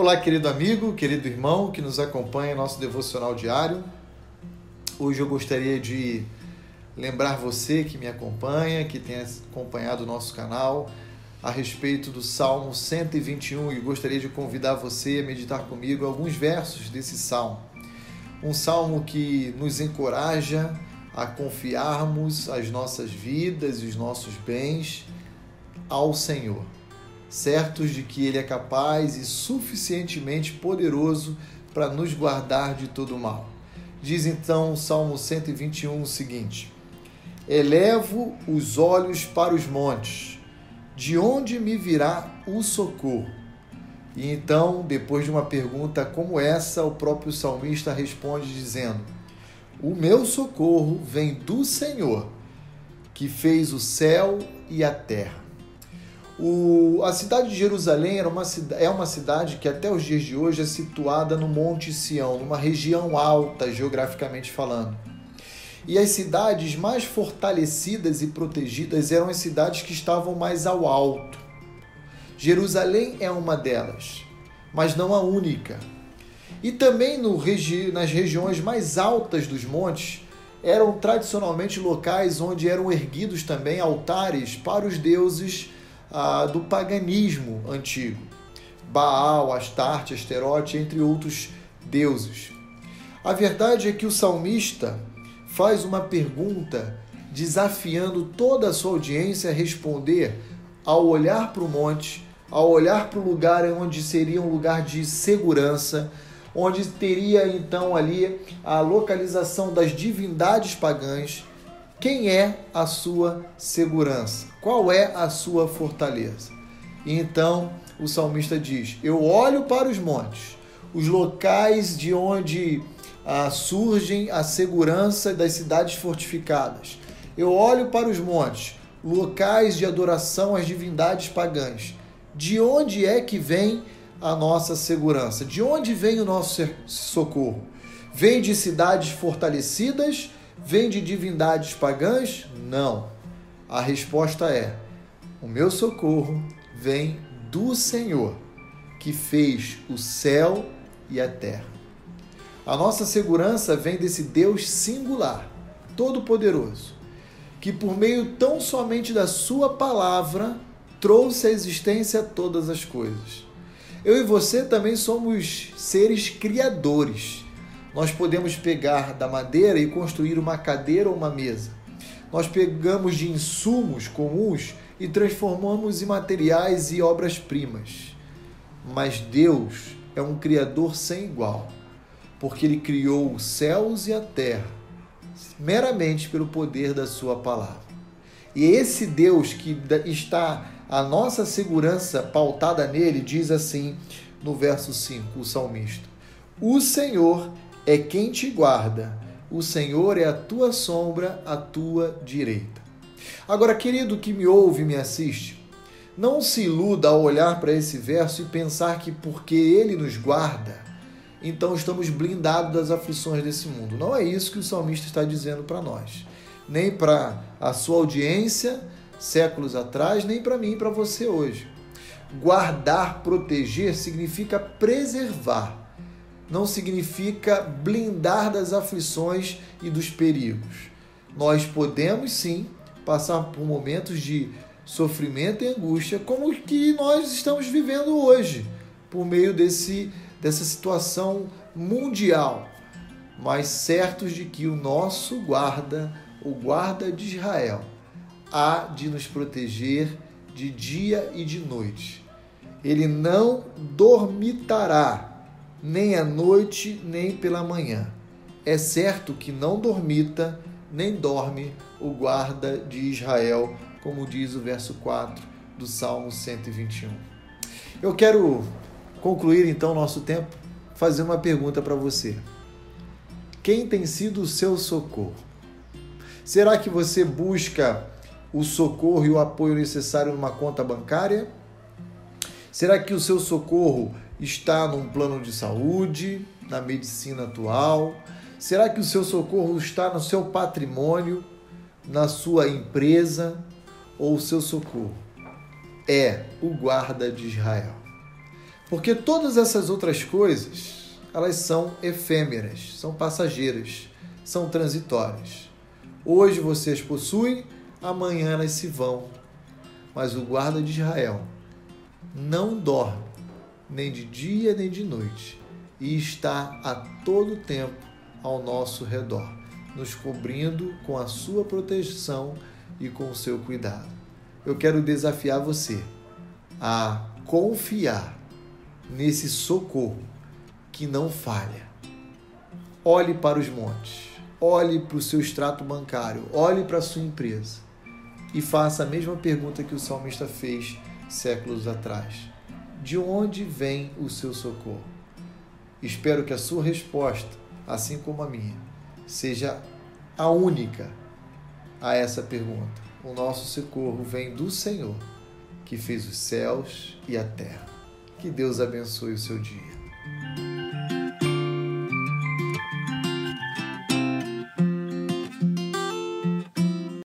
Olá, querido amigo, querido irmão que nos acompanha em nosso devocional diário. Hoje eu gostaria de lembrar você que me acompanha, que tem acompanhado o nosso canal, a respeito do Salmo 121 e gostaria de convidar você a meditar comigo alguns versos desse salmo. Um salmo que nos encoraja a confiarmos as nossas vidas e os nossos bens ao Senhor certos de que Ele é capaz e suficientemente poderoso para nos guardar de todo mal. Diz então o Salmo 121 o seguinte: Elevo os olhos para os montes, de onde me virá o socorro? E então, depois de uma pergunta como essa, o próprio salmista responde dizendo: O meu socorro vem do Senhor, que fez o céu e a terra. O, a cidade de Jerusalém era uma, é uma cidade que até os dias de hoje é situada no Monte Sião, numa região alta geograficamente falando. E as cidades mais fortalecidas e protegidas eram as cidades que estavam mais ao alto. Jerusalém é uma delas, mas não a única. E também no regi nas regiões mais altas dos montes eram tradicionalmente locais onde eram erguidos também altares para os deuses ah, do paganismo antigo. Baal, Astarte, Asterote, entre outros deuses. A verdade é que o salmista faz uma pergunta desafiando toda a sua audiência a responder ao olhar para o monte, ao olhar para o lugar onde seria um lugar de segurança, onde teria então ali a localização das divindades pagãs quem é a sua segurança? Qual é a sua fortaleza? E então o salmista diz: Eu olho para os montes, os locais de onde ah, surgem a segurança das cidades fortificadas. Eu olho para os montes, locais de adoração às divindades pagãs. De onde é que vem a nossa segurança? De onde vem o nosso socorro? Vem de cidades fortalecidas Vem de divindades pagãs? Não. A resposta é: o meu socorro vem do Senhor, que fez o céu e a terra. A nossa segurança vem desse Deus singular, todo-poderoso, que por meio tão somente da Sua palavra trouxe à existência todas as coisas. Eu e você também somos seres criadores nós podemos pegar da madeira e construir uma cadeira ou uma mesa. Nós pegamos de insumos comuns e transformamos em materiais e obras-primas. Mas Deus é um Criador sem igual, porque Ele criou os céus e a terra meramente pelo poder da Sua palavra. E esse Deus que está a nossa segurança pautada nele, diz assim no verso 5, o salmista: O Senhor é quem te guarda. O Senhor é a tua sombra, a tua direita. Agora, querido que me ouve e me assiste, não se iluda ao olhar para esse verso e pensar que porque ele nos guarda, então estamos blindados das aflições desse mundo. Não é isso que o salmista está dizendo para nós, nem para a sua audiência séculos atrás, nem para mim e para você hoje. Guardar, proteger significa preservar não significa blindar das aflições e dos perigos. Nós podemos sim passar por momentos de sofrimento e angústia, como que nós estamos vivendo hoje, por meio desse, dessa situação mundial, mas certos de que o nosso guarda, o guarda de Israel, há de nos proteger de dia e de noite. Ele não dormitará nem à noite, nem pela manhã. É certo que não dormita, nem dorme o guarda de Israel, como diz o verso 4 do Salmo 121. Eu quero concluir então nosso tempo fazendo uma pergunta para você. Quem tem sido o seu socorro? Será que você busca o socorro e o apoio necessário numa conta bancária? Será que o seu socorro está num plano de saúde, na medicina atual? Será que o seu socorro está no seu patrimônio, na sua empresa? Ou o seu socorro é o guarda de Israel? Porque todas essas outras coisas, elas são efêmeras, são passageiras, são transitórias. Hoje você as possui, amanhã elas se vão. Mas o guarda de Israel não dorme, nem de dia nem de noite, e está a todo tempo ao nosso redor, nos cobrindo com a sua proteção e com o seu cuidado. Eu quero desafiar você a confiar nesse socorro que não falha. Olhe para os montes, olhe para o seu extrato bancário, olhe para a sua empresa e faça a mesma pergunta que o salmista fez séculos atrás: De onde vem o seu socorro? Espero que a sua resposta, assim como a minha, seja a única a essa pergunta. O nosso socorro vem do Senhor, que fez os céus e a terra. Que Deus abençoe o seu dia.